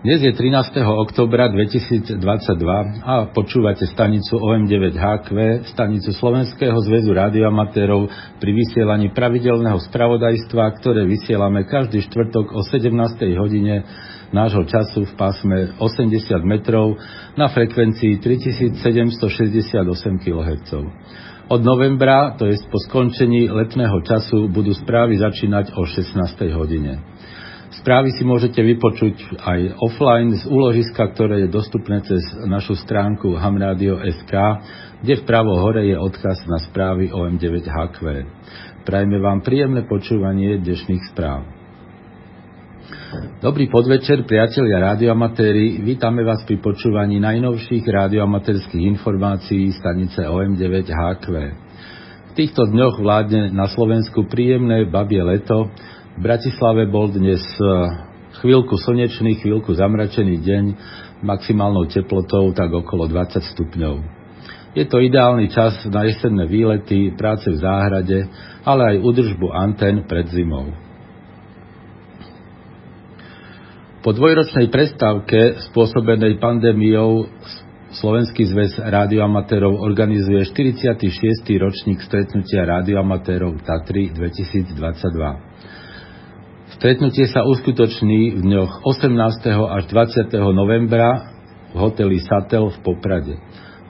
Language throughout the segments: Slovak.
Dnes je 13. oktobra 2022 a počúvate stanicu OM9HQ, stanicu Slovenského zväzu radioamatérov pri vysielaní pravidelného spravodajstva, ktoré vysielame každý štvrtok o 17. hodine nášho času v pásme 80 metrov na frekvencii 3768 kHz. Od novembra, to je po skončení letného času, budú správy začínať o 16. hodine. Správy si môžete vypočuť aj offline z úložiska, ktoré je dostupné cez našu stránku hamradio.sk, kde vpravo hore je odkaz na správy OM9HQ. Prajme vám príjemné počúvanie dnešných správ. Dobrý podvečer, priatelia radioamatéri. Vítame vás pri počúvaní najnovších radioamatérských informácií stanice OM9HQ. V týchto dňoch vládne na Slovensku príjemné babie leto, Bratislave bol dnes e, chvíľku slnečný, chvíľku zamračený deň, maximálnou teplotou tak okolo 20 stupňov. Je to ideálny čas na jesenné výlety, práce v záhrade, ale aj udržbu antén pred zimou. Po dvojročnej prestávke spôsobenej pandémiou Slovenský zväz rádioamatérov organizuje 46. ročník stretnutia rádioamatérov Tatry 2022. Stretnutie sa uskutoční v dňoch 18. až 20. novembra v hoteli Satel v Poprade.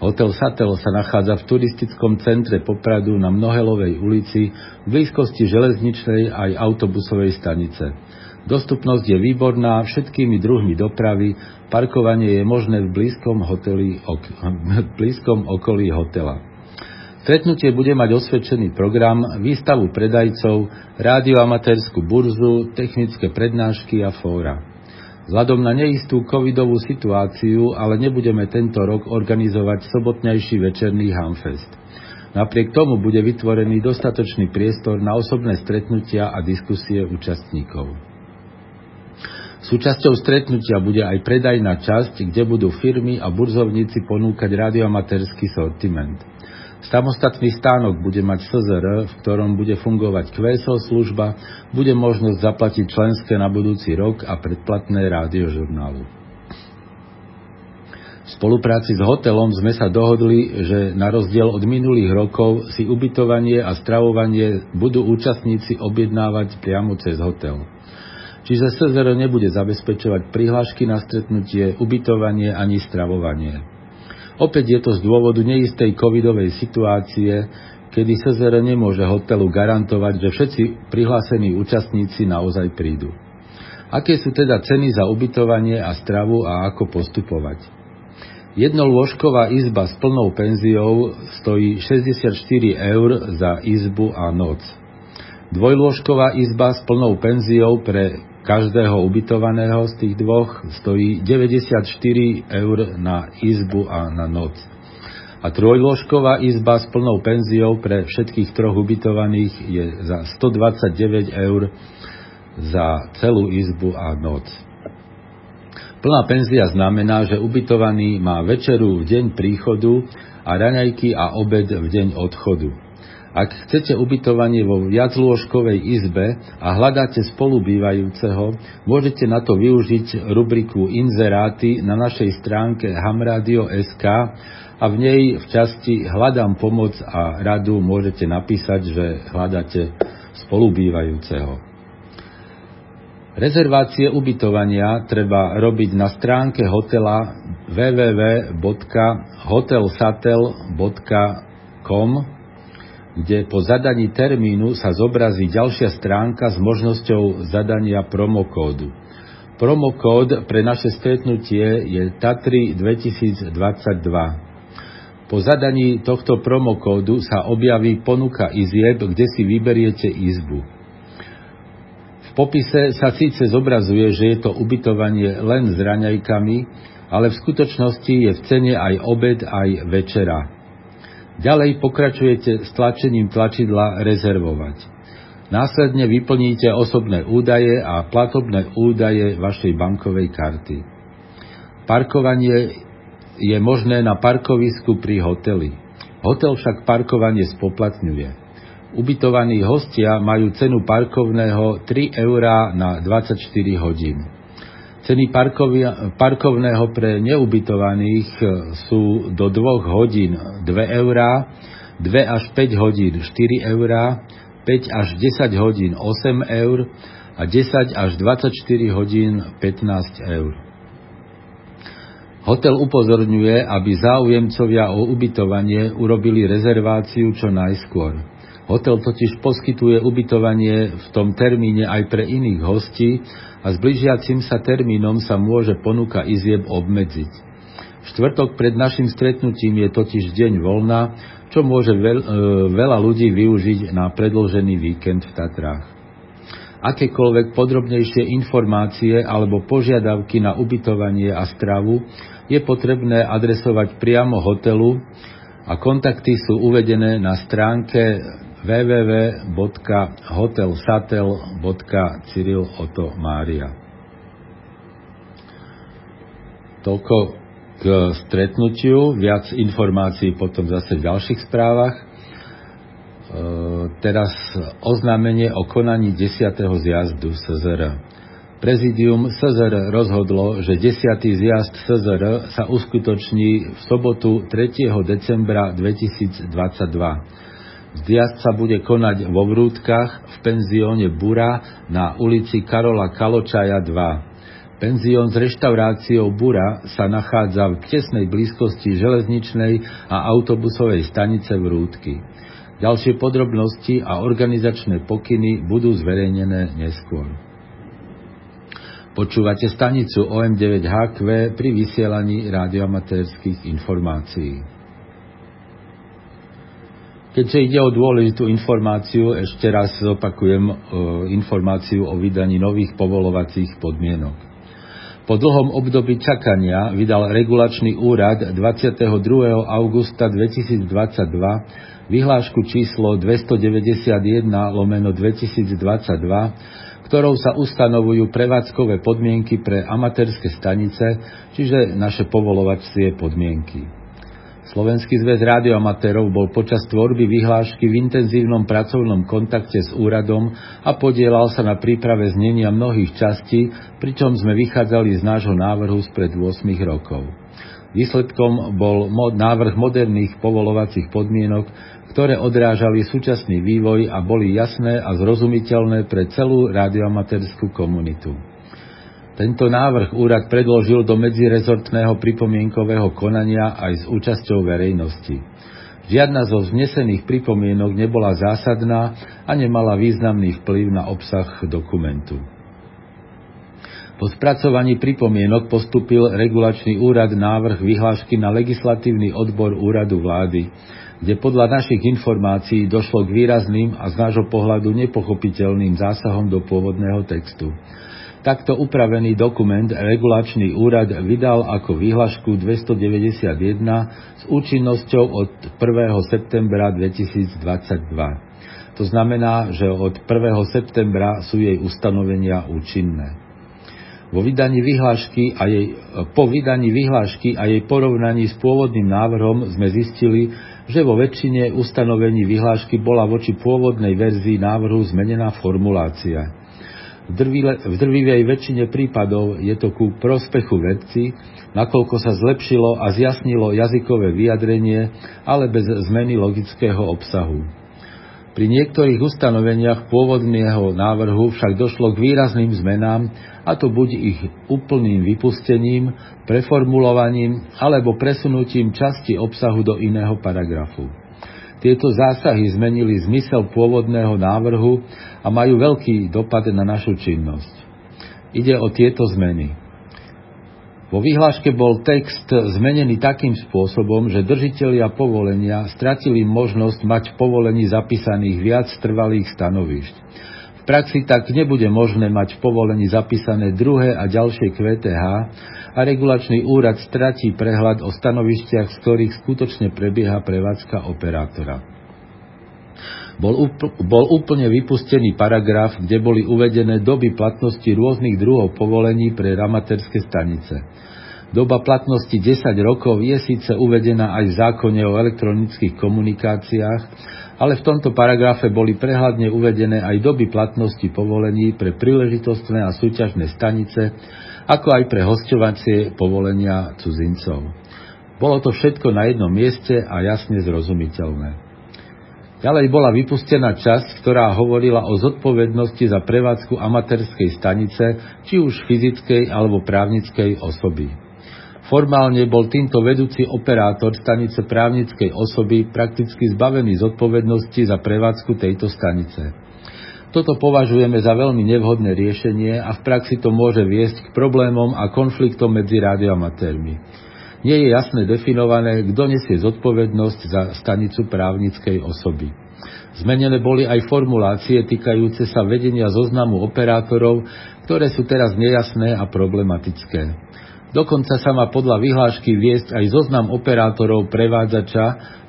Hotel Satel sa nachádza v turistickom centre Popradu na Mnohelovej ulici v blízkosti železničnej aj autobusovej stanice. Dostupnosť je výborná všetkými druhmi dopravy, parkovanie je možné v blízkom, hoteli, ok, v blízkom okolí hotela. Stretnutie bude mať osvedčený program, výstavu predajcov, rádioamatérskú burzu, technické prednášky a fóra. Vzhľadom na neistú covidovú situáciu ale nebudeme tento rok organizovať sobotnejší večerný Hamfest. Napriek tomu bude vytvorený dostatočný priestor na osobné stretnutia a diskusie účastníkov. Súčasťou stretnutia bude aj predajná časť, kde budú firmy a burzovníci ponúkať radioamatérsky sortiment. Samostatný stánok bude mať SZR, v ktorom bude fungovať QSO služba, bude možnosť zaplatiť členské na budúci rok a predplatné rádiožurnálu. V spolupráci s hotelom sme sa dohodli, že na rozdiel od minulých rokov si ubytovanie a stravovanie budú účastníci objednávať priamo cez hotel. Čiže SZR nebude zabezpečovať prihlášky na stretnutie, ubytovanie ani stravovanie. Opäť je to z dôvodu neistej covidovej situácie, kedy SZR nemôže hotelu garantovať, že všetci prihlásení účastníci naozaj prídu. Aké sú teda ceny za ubytovanie a stravu a ako postupovať? Jednolôžková izba s plnou penziou stojí 64 eur za izbu a noc. Dvojlôžková izba s plnou penziou pre každého ubytovaného z tých dvoch stojí 94 eur na izbu a na noc. A trojložková izba s plnou penziou pre všetkých troch ubytovaných je za 129 eur za celú izbu a noc. Plná penzia znamená, že ubytovaný má večeru v deň príchodu a raňajky a obed v deň odchodu. Ak chcete ubytovanie vo viaclôžkovej izbe a hľadáte spolubývajúceho, môžete na to využiť rubriku Inzeráty na našej stránke hamradio.sk a v nej v časti Hľadám pomoc a radu môžete napísať, že hľadáte spolubývajúceho. Rezervácie ubytovania treba robiť na stránke hotela www.hotelsatel.com kde po zadaní termínu sa zobrazí ďalšia stránka s možnosťou zadania promokódu. Promokód pre naše stretnutie je Tatry 2022. Po zadaní tohto promokódu sa objaví ponuka izieb, kde si vyberiete izbu. V popise sa síce zobrazuje, že je to ubytovanie len s raňajkami, ale v skutočnosti je v cene aj obed, aj večera. Ďalej pokračujete s tlačením tlačidla rezervovať. Následne vyplníte osobné údaje a platobné údaje vašej bankovej karty. Parkovanie je možné na parkovisku pri hoteli. Hotel však parkovanie spoplatňuje. Ubytovaní hostia majú cenu parkovného 3 eurá na 24 hodín. Ceny parkovného pre neubytovaných sú do 2 hodín 2 eurá, 2 až 5 hodín 4 eurá, 5 až 10 hodín 8 eur a 10 až 24 hodín 15 eur. Hotel upozorňuje, aby záujemcovia o ubytovanie urobili rezerváciu čo najskôr. Hotel totiž poskytuje ubytovanie v tom termíne aj pre iných hostí a s blížiacim sa termínom sa môže ponuka izieb obmedziť. Štvrtok pred našim stretnutím je totiž deň voľna, čo môže e, veľa ľudí využiť na predložený víkend v Tatrách. Akékoľvek podrobnejšie informácie alebo požiadavky na ubytovanie a stravu je potrebné adresovať priamo hotelu a kontakty sú uvedené na stránke www.hotelsatel.cyril Oto Mária. Toľko k stretnutiu, viac informácií potom zase v ďalších správach. E, teraz oznámenie o konaní 10. zjazdu SZR. Prezidium SZR rozhodlo, že 10. zjazd SZR sa uskutoční v sobotu 3. decembra 2022 Zjazd sa bude konať vo Vrútkach v penzióne Bura na ulici Karola Kaločaja 2. Penzión s reštauráciou Bura sa nachádza v tesnej blízkosti železničnej a autobusovej stanice Vrútky. Ďalšie podrobnosti a organizačné pokyny budú zverejnené neskôr. Počúvate stanicu OM9HQ pri vysielaní radioamatérských informácií. Keďže ide o dôležitú informáciu, ešte raz zopakujem e, informáciu o vydaní nových povolovacích podmienok. Po dlhom období čakania vydal regulačný úrad 22. augusta 2022 vyhlášku číslo 291 lomeno 2022, ktorou sa ustanovujú prevádzkové podmienky pre amatérske stanice, čiže naše povolovacie podmienky. Slovenský zväz rádioamatérov bol počas tvorby vyhlášky v intenzívnom pracovnom kontakte s úradom a podielal sa na príprave znenia mnohých častí, pričom sme vychádzali z nášho návrhu spred 8 rokov. Výsledkom bol mod, návrh moderných povolovacích podmienok, ktoré odrážali súčasný vývoj a boli jasné a zrozumiteľné pre celú radioamatérskú komunitu. Tento návrh úrad predložil do medzirezortného pripomienkového konania aj s účasťou verejnosti. Žiadna zo vznesených pripomienok nebola zásadná a nemala významný vplyv na obsah dokumentu. Po spracovaní pripomienok postupil regulačný úrad návrh vyhlášky na legislatívny odbor úradu vlády, kde podľa našich informácií došlo k výrazným a z nášho pohľadu nepochopiteľným zásahom do pôvodného textu. Takto upravený dokument regulačný úrad vydal ako výhlašku 291 s účinnosťou od 1. septembra 2022. To znamená, že od 1. septembra sú jej ustanovenia účinné. Vo vydaní vyhlášky a jej, po vydaní vyhlášky a jej porovnaní s pôvodným návrhom sme zistili, že vo väčšine ustanovení vyhlášky bola voči pôvodnej verzii návrhu zmenená formulácia. V drvivej väčšine prípadov je to ku prospechu vedci, nakoľko sa zlepšilo a zjasnilo jazykové vyjadrenie, ale bez zmeny logického obsahu. Pri niektorých ustanoveniach pôvodného návrhu však došlo k výrazným zmenám, a to buď ich úplným vypustením, preformulovaním alebo presunutím časti obsahu do iného paragrafu. Tieto zásahy zmenili zmysel pôvodného návrhu a majú veľký dopad na našu činnosť. Ide o tieto zmeny. Vo vyhláške bol text zmenený takým spôsobom, že držitelia povolenia stratili možnosť mať v povolení zapísaných viac trvalých stanovišť. V praxi tak nebude možné mať v povolení zapísané druhé a ďalšie QTH a regulačný úrad stratí prehľad o stanovišťach, z ktorých skutočne prebieha prevádzka operátora bol, bol úplne vypustený paragraf, kde boli uvedené doby platnosti rôznych druhov povolení pre ramaterské stanice. Doba platnosti 10 rokov je síce uvedená aj v zákone o elektronických komunikáciách, ale v tomto paragrafe boli prehľadne uvedené aj doby platnosti povolení pre príležitostné a súťažné stanice, ako aj pre hostovacie povolenia cudzincov. Bolo to všetko na jednom mieste a jasne zrozumiteľné. Ďalej bola vypustená časť, ktorá hovorila o zodpovednosti za prevádzku amatérskej stanice, či už fyzickej alebo právnickej osoby. Formálne bol týmto vedúci operátor stanice právnickej osoby prakticky zbavený zodpovednosti za prevádzku tejto stanice. Toto považujeme za veľmi nevhodné riešenie a v praxi to môže viesť k problémom a konfliktom medzi radioamatérmi. Nie je jasne definované, kto nesie zodpovednosť za stanicu právnickej osoby. Zmenené boli aj formulácie týkajúce sa vedenia zoznamu operátorov, ktoré sú teraz nejasné a problematické. Dokonca sa má podľa vyhlášky viesť aj zoznam operátorov prevádzača,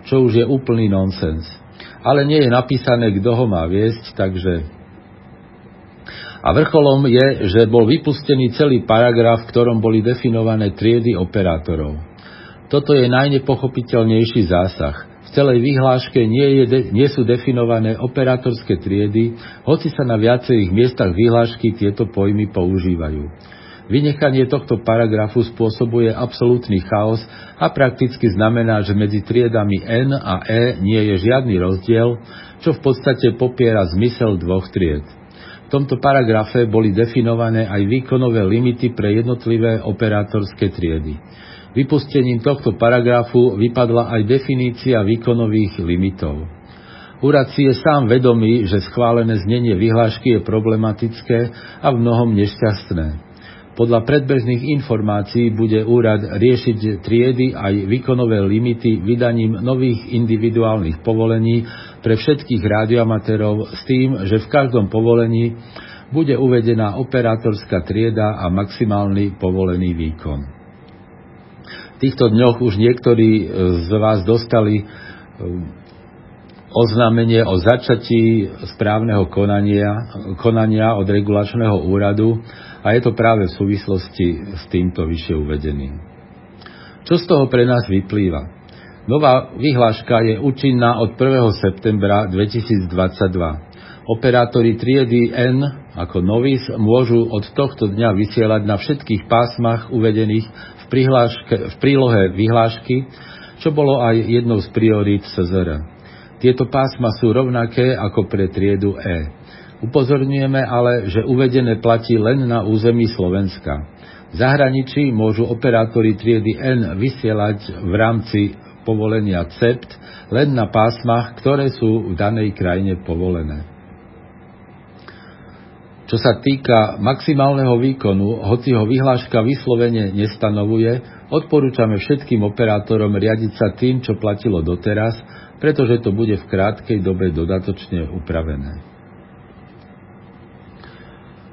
čo už je úplný nonsens. Ale nie je napísané, kto ho má viesť, takže... A vrcholom je, že bol vypustený celý paragraf, v ktorom boli definované triedy operátorov. Toto je najnepochopiteľnejší zásah. V celej vyhláške nie, je, nie sú definované operátorské triedy, hoci sa na viacerých miestach vyhlášky tieto pojmy používajú. Vynechanie tohto paragrafu spôsobuje absolútny chaos a prakticky znamená, že medzi triedami N a E nie je žiadny rozdiel, čo v podstate popiera zmysel dvoch tried. V tomto paragrafe boli definované aj výkonové limity pre jednotlivé operátorské triedy. Vypustením tohto paragrafu vypadla aj definícia výkonových limitov. Úrad si je sám vedomý, že schválené znenie vyhlášky je problematické a v mnohom nešťastné. Podľa predbežných informácií bude úrad riešiť triedy aj výkonové limity vydaním nových individuálnych povolení pre všetkých rádioamatérov s tým, že v každom povolení bude uvedená operátorská trieda a maximálny povolený výkon. V týchto dňoch už niektorí z vás dostali oznámenie o začatí správneho konania, konania od regulačného úradu a je to práve v súvislosti s týmto vyššie uvedeným. Čo z toho pre nás vyplýva? Nová vyhláška je účinná od 1. septembra 2022. Operátori triedy N ako novis môžu od tohto dňa vysielať na všetkých pásmach uvedených v, v prílohe vyhlášky, čo bolo aj jednou z priorít CZR. Tieto pásma sú rovnaké ako pre triedu E. Upozorňujeme ale, že uvedené platí len na území Slovenska. V zahraničí môžu operátori triedy N vysielať v rámci povolenia CEPT len na pásmach, ktoré sú v danej krajine povolené. Čo sa týka maximálneho výkonu, hoci ho vyhláška vyslovene nestanovuje, odporúčame všetkým operátorom riadiť sa tým, čo platilo doteraz pretože to bude v krátkej dobe dodatočne upravené.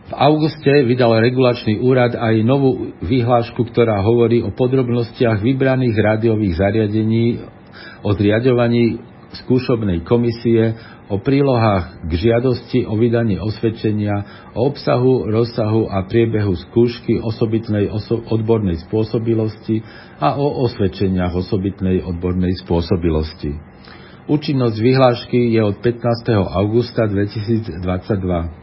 V auguste vydal regulačný úrad aj novú vyhlášku, ktorá hovorí o podrobnostiach vybraných rádiových zariadení, o zriadovaní skúšobnej komisie, o prílohách k žiadosti o vydanie osvedčenia, o obsahu, rozsahu a priebehu skúšky osobitnej oso- odbornej spôsobilosti a o osvedčeniach osobitnej odbornej spôsobilosti. Účinnosť vyhlášky je od 15. augusta 2022.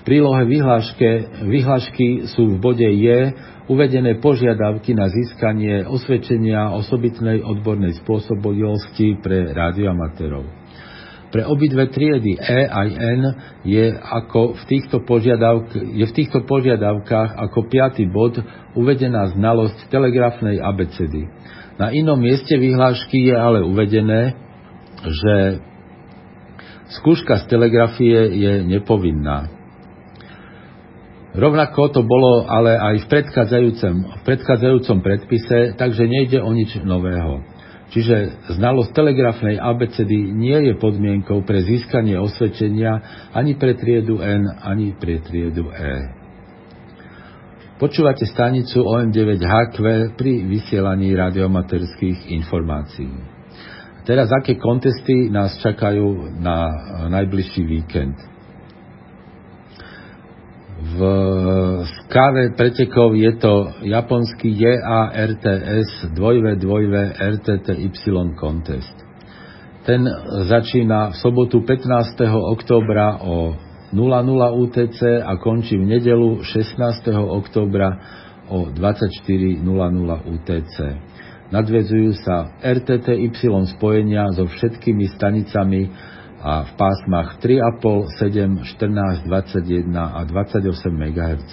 V prílohe vyhláške, vyhlášky sú v bode J uvedené požiadavky na získanie osvedčenia osobitnej odbornej spôsobilosti pre radioamatérov. Pre obidve triedy E aj N je, ako v týchto je v týchto požiadavkách ako piatý bod uvedená znalosť telegrafnej abecedy. Na inom mieste vyhlášky je ale uvedené, že skúška z telegrafie je nepovinná. Rovnako to bolo ale aj v predchádzajúcom, v predchádzajúcom predpise, takže nejde o nič nového. Čiže znalosť telegrafnej abecedy nie je podmienkou pre získanie osvedčenia ani pre triedu N, ani pre triedu E. Počúvate stanicu OM9HQ pri vysielaní radiomaterských informácií. Teraz aké kontesty nás čakajú na najbližší víkend? V skáve pretekov je to japonský JARTS 2V2V RTTY contest. Ten začína v sobotu 15. októbra o 00 UTC a končí v nedelu 16. októbra o 24.00 UTC. Nadvezujú sa RTTY spojenia so všetkými stanicami a v pásmach 3,5, 7, 14, 21 a 28 MHz.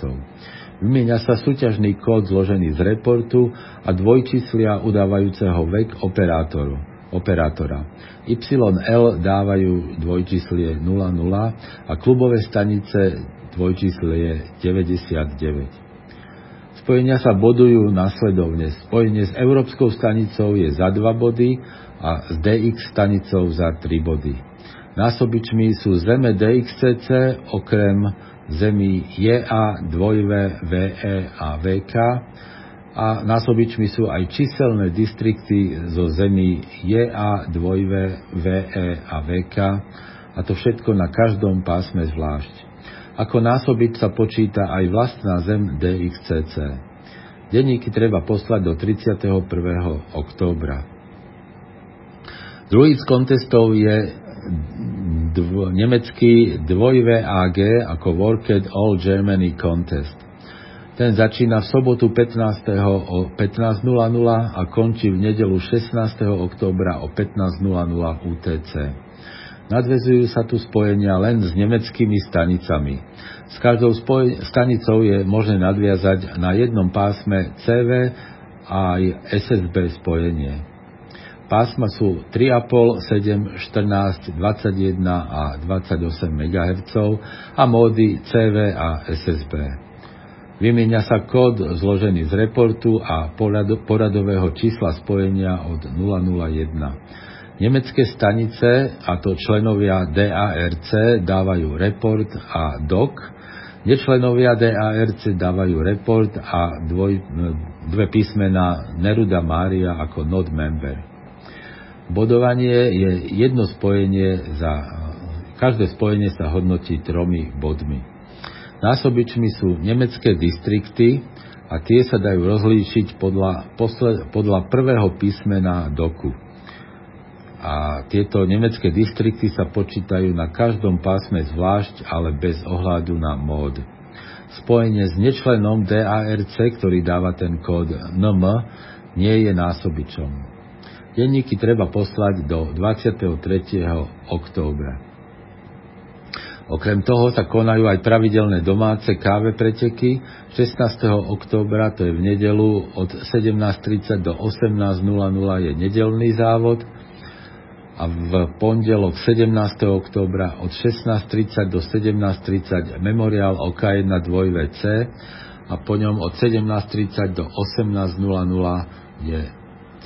Vymieňa sa súťažný kód zložený z reportu a dvojčíslia udávajúceho vek operátoru, operátora. YL dávajú dvojčíslie 00 a klubové stanice dvojčíslie 99. Spojenia sa bodujú následovne. Spojenie s Európskou stanicou je za 2 body a s DX stanicou za 3 body. Násobičmi sú zeme DXCC okrem zemí JA, 2V, VE a VK a násobičmi sú aj číselné distrikty zo zemí JA, 2V, VE a VK a to všetko na každom pásme zvlášť. Ako násobič sa počíta aj vlastná zem DXCC. Denníky treba poslať do 31. októbra. Druhý z kontestov je dv, nemecký 2VAG ako Worked All Germany Contest. Ten začína v sobotu 15. o 15.00 a končí v nedelu 16. októbra o 15.00 UTC. Nadvezujú sa tu spojenia len s nemeckými stanicami. S každou spoj- stanicou je možné nadviazať na jednom pásme CV aj SSB spojenie. Pásma sú 3,5, 7, 14, 21 a 28 MHz a módy CV a SSB. Vymieňa sa kód zložený z reportu a poradového čísla spojenia od 001. Nemecké stanice, a to členovia DARC, dávajú report a DOC, nečlenovia DARC dávajú report a dvoj, dve písmena Neruda Mária ako not member. Bodovanie je jedno spojenie za... Každé spojenie sa hodnotí tromi bodmi. Násobičmi sú nemecké distrikty a tie sa dajú rozlíšiť podľa, posled, podľa prvého písmena doku. A tieto nemecké distrikty sa počítajú na každom pásme zvlášť, ale bez ohľadu na mód. Spojenie s nečlenom DARC, ktorý dáva ten kód NM, nie je násobičom. Denníky treba poslať do 23. októbra. Okrem toho sa konajú aj pravidelné domáce káve preteky. 16. októbra, to je v nedelu, od 17.30 do 18.00 je nedelný závod a v pondelok 17. októbra od 16.30 do 17.30 memoriál OK1 2VC a po ňom od 17.30 do 18.00 je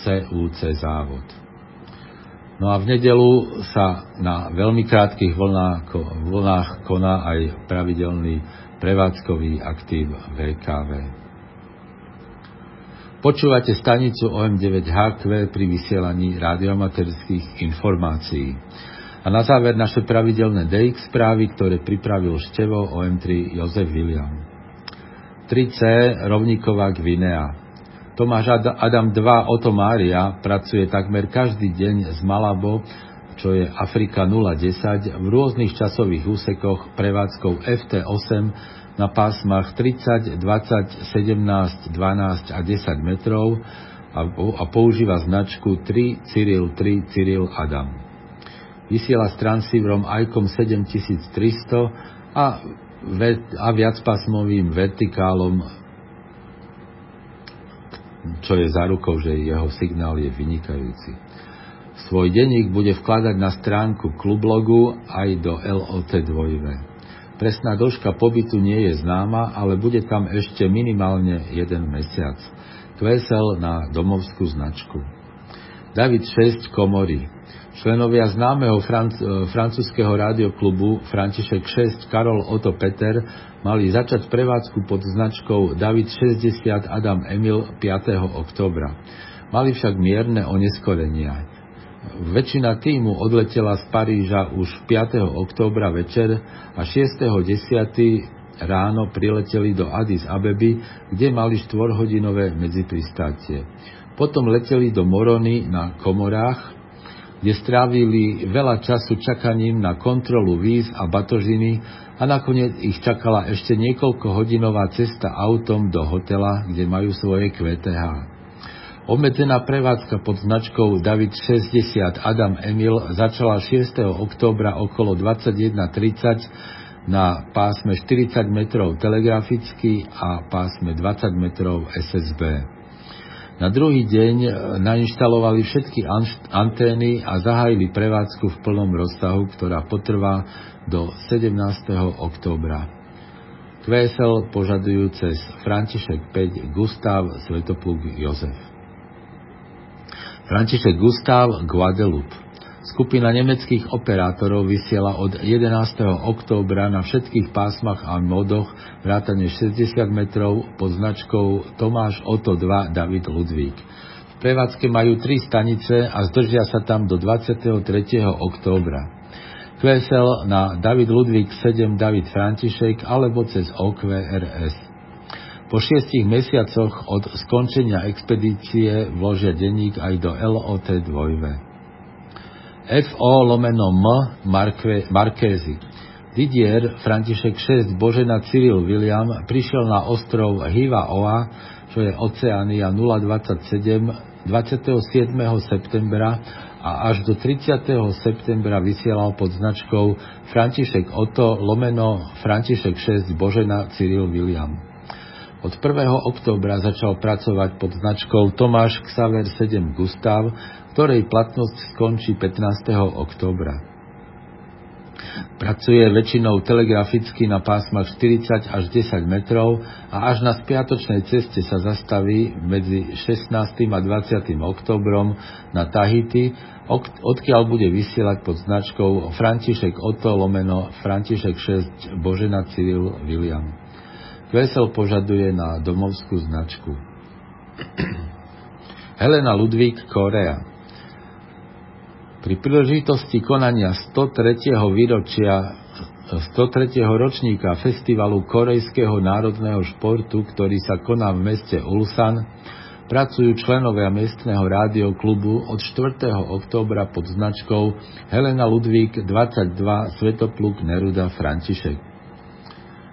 CUC závod. No a v nedelu sa na veľmi krátkých vlnách, vlnách koná aj pravidelný prevádzkový aktív VKV. Počúvate stanicu OM9HQ pri vysielaní radiomaterských informácií. A na záver naše pravidelné DX správy, ktoré pripravil števo OM3 Jozef William. 3C rovníková Gvinea. Tomáš Adam 2 Oto Mária pracuje takmer každý deň z Malabo, čo je Afrika 010, v rôznych časových úsekoch prevádzkou FT8 na pásmach 30, 20, 17, 12 a 10 metrov a, používa značku 3 Cyril 3 Cyril Adam. Vysiela s transceiverom ICOM 7300 a, a viacpásmovým vertikálom čo je zárukou, že jeho signál je vynikajúci. Svoj denník bude vkladať na stránku klublogu aj do LOT2. Presná dĺžka pobytu nie je známa, ale bude tam ešte minimálne jeden mesiac. Kvesel na domovskú značku. David 6 komory. Členovia známeho franc- francúzského rádioklubu František 6 Karol Otto Peter mali začať prevádzku pod značkou David 60 Adam Emil 5. oktobra. Mali však mierne oneskorenia. Väčšina týmu odletela z Paríža už 5. októbra večer a 6.10. ráno prileteli do Addis Abeby, kde mali 4-hodinové medzipristácie. Potom leteli do Morony na Komorách, kde strávili veľa času čakaním na kontrolu víz a batožiny a nakoniec ich čakala ešte niekoľko hodinová cesta autom do hotela, kde majú svoje QTH. Obmedzená prevádzka pod značkou David 60 Adam Emil začala 6. októbra okolo 21.30 na pásme 40 metrov telegraficky a pásme 20 metrov SSB. Na druhý deň nainštalovali všetky antény a zahájili prevádzku v plnom rozsahu, ktorá potrvá do 17. októbra. QSL požadujú cez František 5 Gustav Svetopluk Jozef. František Gustav Guadeloupe. Skupina nemeckých operátorov vysiela od 11. októbra na všetkých pásmach a modoch vrátane 60 metrov pod značkou Tomáš Oto 2 David Ludvík. V prevádzke majú tri stanice a zdržia sa tam do 23. októbra. QSL na David Ludvík 7 David František alebo cez OQRS. Po šiestich mesiacoch od skončenia expedície vložia denník aj do LOT 2. FO lomeno M Markézy. Didier František 6 Božena Cyril William prišiel na ostrov Hiva Oa, čo je Oceánia 027 27. septembra a až do 30. septembra vysielal pod značkou František Oto lomeno František 6 Božena Cyril William. Od 1. októbra začal pracovať pod značkou Tomáš Xaver 7 Gustav, ktorej platnosť skončí 15. októbra. Pracuje väčšinou telegraficky na pásmach 40 až 10 metrov a až na spiatočnej ceste sa zastaví medzi 16. a 20. októbrom na Tahiti, odkiaľ bude vysielať pod značkou František Otto lomeno František 6 Božena Cyril William. Vesel požaduje na domovskú značku. Helena Ludvík, Korea. Pri príležitosti konania 103. výročia 103. ročníka Festivalu korejského národného športu, ktorý sa koná v meste Ulsan, pracujú členovia miestneho rádioklubu od 4. októbra pod značkou Helena Ludvík 22 Svetopluk Neruda František.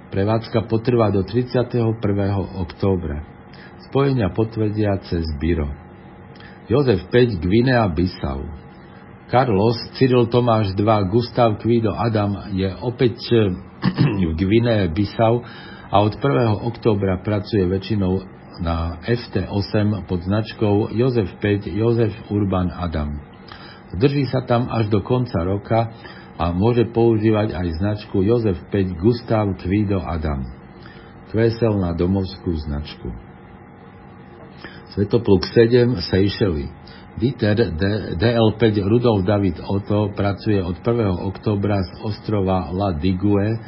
Prevádzka potrvá do 31. októbra. Spojenia potvrdia cez Biro. Jozef 5 Gvinea Bissau. Carlos Cyril Tomáš 2 Gustav Kvido Adam je opäť v Gvinea Bissau a od 1. októbra pracuje väčšinou na FT8 pod značkou Jozef 5 Jozef Urban Adam. Zdrží sa tam až do konca roka a môže používať aj značku Jozef 5 Gustav Kvido Adam. Kvesel na domovskú značku. Svetopluk 7 Seychely. Dieter DL5 Rudolf David Otto pracuje od 1. októbra z ostrova La Digue,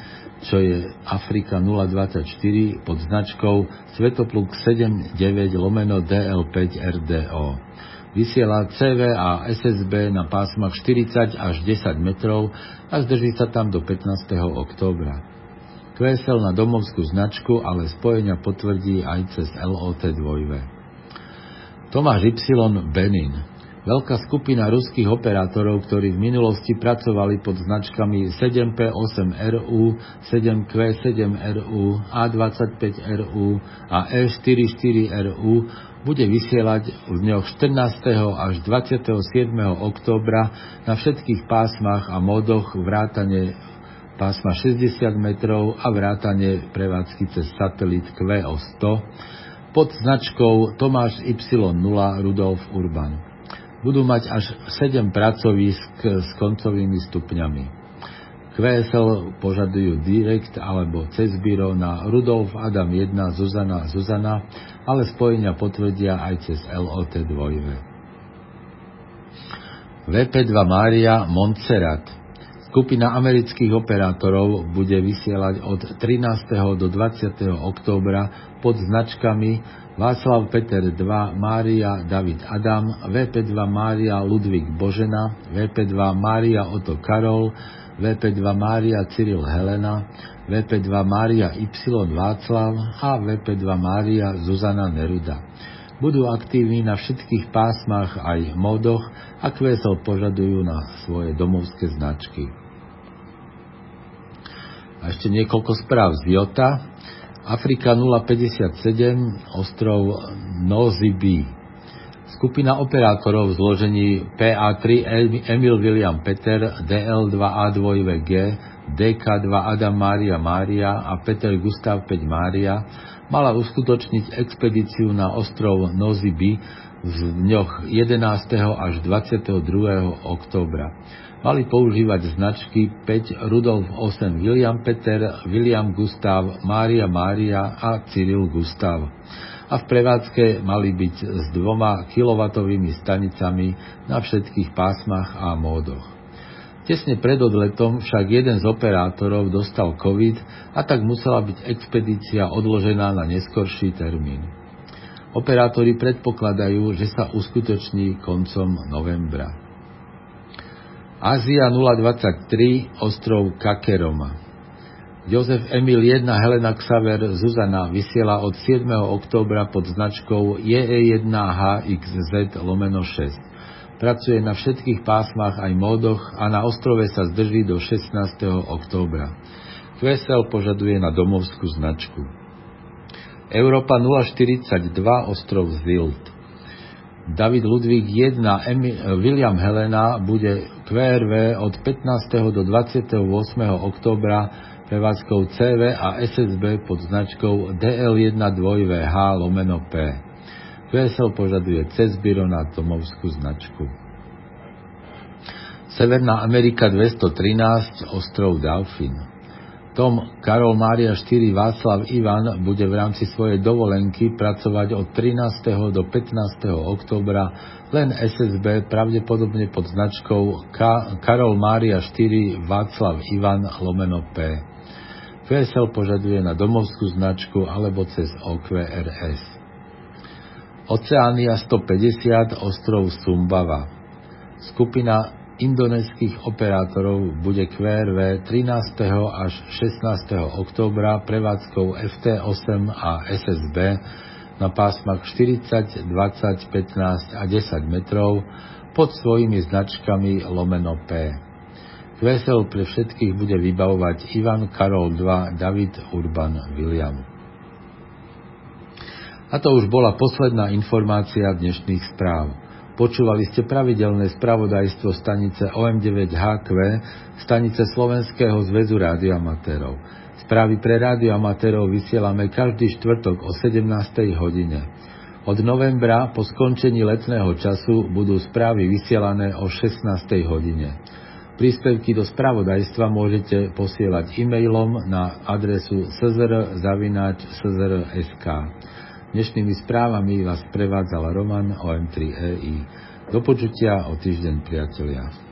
čo je Afrika 024 pod značkou Svetopluk 79 lomeno DL5 RDO. Vysiela CV a SSB na pásmach 40 až 10 metrov a zdrží sa tam do 15. októbra. QSL na domovskú značku, ale spojenia potvrdí aj cez LOT 2. Tomáš Y. Benin Veľká skupina ruských operátorov, ktorí v minulosti pracovali pod značkami 7P8RU, 7Q7RU, A25RU a E44RU bude vysielať v dňoch 14. až 27. októbra na všetkých pásmach a modoch vrátane pásma 60 metrov a vrátane prevádzky cez satelit QO100 pod značkou Tomáš Y0 Rudolf Urban. Budú mať až 7 pracovísk s koncovými stupňami. QSL požadujú direkt alebo cez byro na Rudolf Adam 1 Zuzana Zuzana, ale spojenia potvrdia aj cez LOT 2. VP2 Mária Montserrat Skupina amerických operátorov bude vysielať od 13. do 20. októbra pod značkami Václav Peter 2 Mária David Adam, VP2 Mária Ludvík Božena, VP2 Mária Oto Karol, VP2 Mária Cyril Helena, VP2 Mária Y Václav a VP2 Mária Zuzana Neruda. Budú aktívni na všetkých pásmach aj módoch a QSL požadujú na svoje domovské značky. A ešte niekoľko správ z Jota. Afrika 057, ostrov Nozibi. Skupina operátorov v zložení PA3 Emil William Peter, DL2A2G, DK2 Adam Mária Mária a Peter Gustav 5 Mária mala uskutočniť expedíciu na ostrov Noziby v dňoch 11. až 22. októbra. Mali používať značky 5 Rudolf 8 William Peter, William Gustav, Mária Mária a Cyril Gustav. A v prevádzke mali byť s dvoma kilovatovými stanicami na všetkých pásmach a módoch. Tesne pred odletom však jeden z operátorov dostal COVID a tak musela byť expedícia odložená na neskorší termín. Operátori predpokladajú, že sa uskutoční koncom novembra. Ázia 023, ostrov Kakeroma. Jozef Emil 1 Helena Xaver Zuzana vysiela od 7. októbra pod značkou JE1HXZ lomeno 6. Pracuje na všetkých pásmach aj módoch a na ostrove sa zdrží do 16. októbra. QSL požaduje na domovskú značku. Európa 042 ostrov Zilt. David Ludvík 1 Emi, William Helena bude QRV od 15. do 28. októbra prevádzkou CV a SSB pod značkou DL1 2VH lomeno P. QSL požaduje cez byro na domovskú značku. Severná Amerika 213, ostrov Delfin. Tom Karol Mária 4 Václav Ivan bude v rámci svojej dovolenky pracovať od 13. do 15. oktobra len SSB pravdepodobne pod značkou Ka- Karol Mária 4 Václav Ivan lomeno P. QSL požaduje na domovskú značku alebo cez OQRS. Oceánia 150, ostrov Sumbava. Skupina indonéskych operátorov bude QRV 13. až 16. októbra prevádzkou FT8 a SSB na pásmach 40, 20, 15 a 10 metrov pod svojimi značkami lomeno P. QSL pre všetkých bude vybavovať Ivan Karol 2 David Urban William. A to už bola posledná informácia dnešných správ. Počúvali ste pravidelné spravodajstvo stanice OM9HQ, stanice Slovenského zväzu rádioamatérov. Správy pre rádioamatérov vysielame každý štvrtok o 17. hodine. Od novembra po skončení letného času budú správy vysielané o 16. hodine. Príspevky do spravodajstva môžete posielať e-mailom na adresu szr.sk. Dnešnými správami vás prevádzal Roman OM3EI. Do počutia o týždeň, priatelia.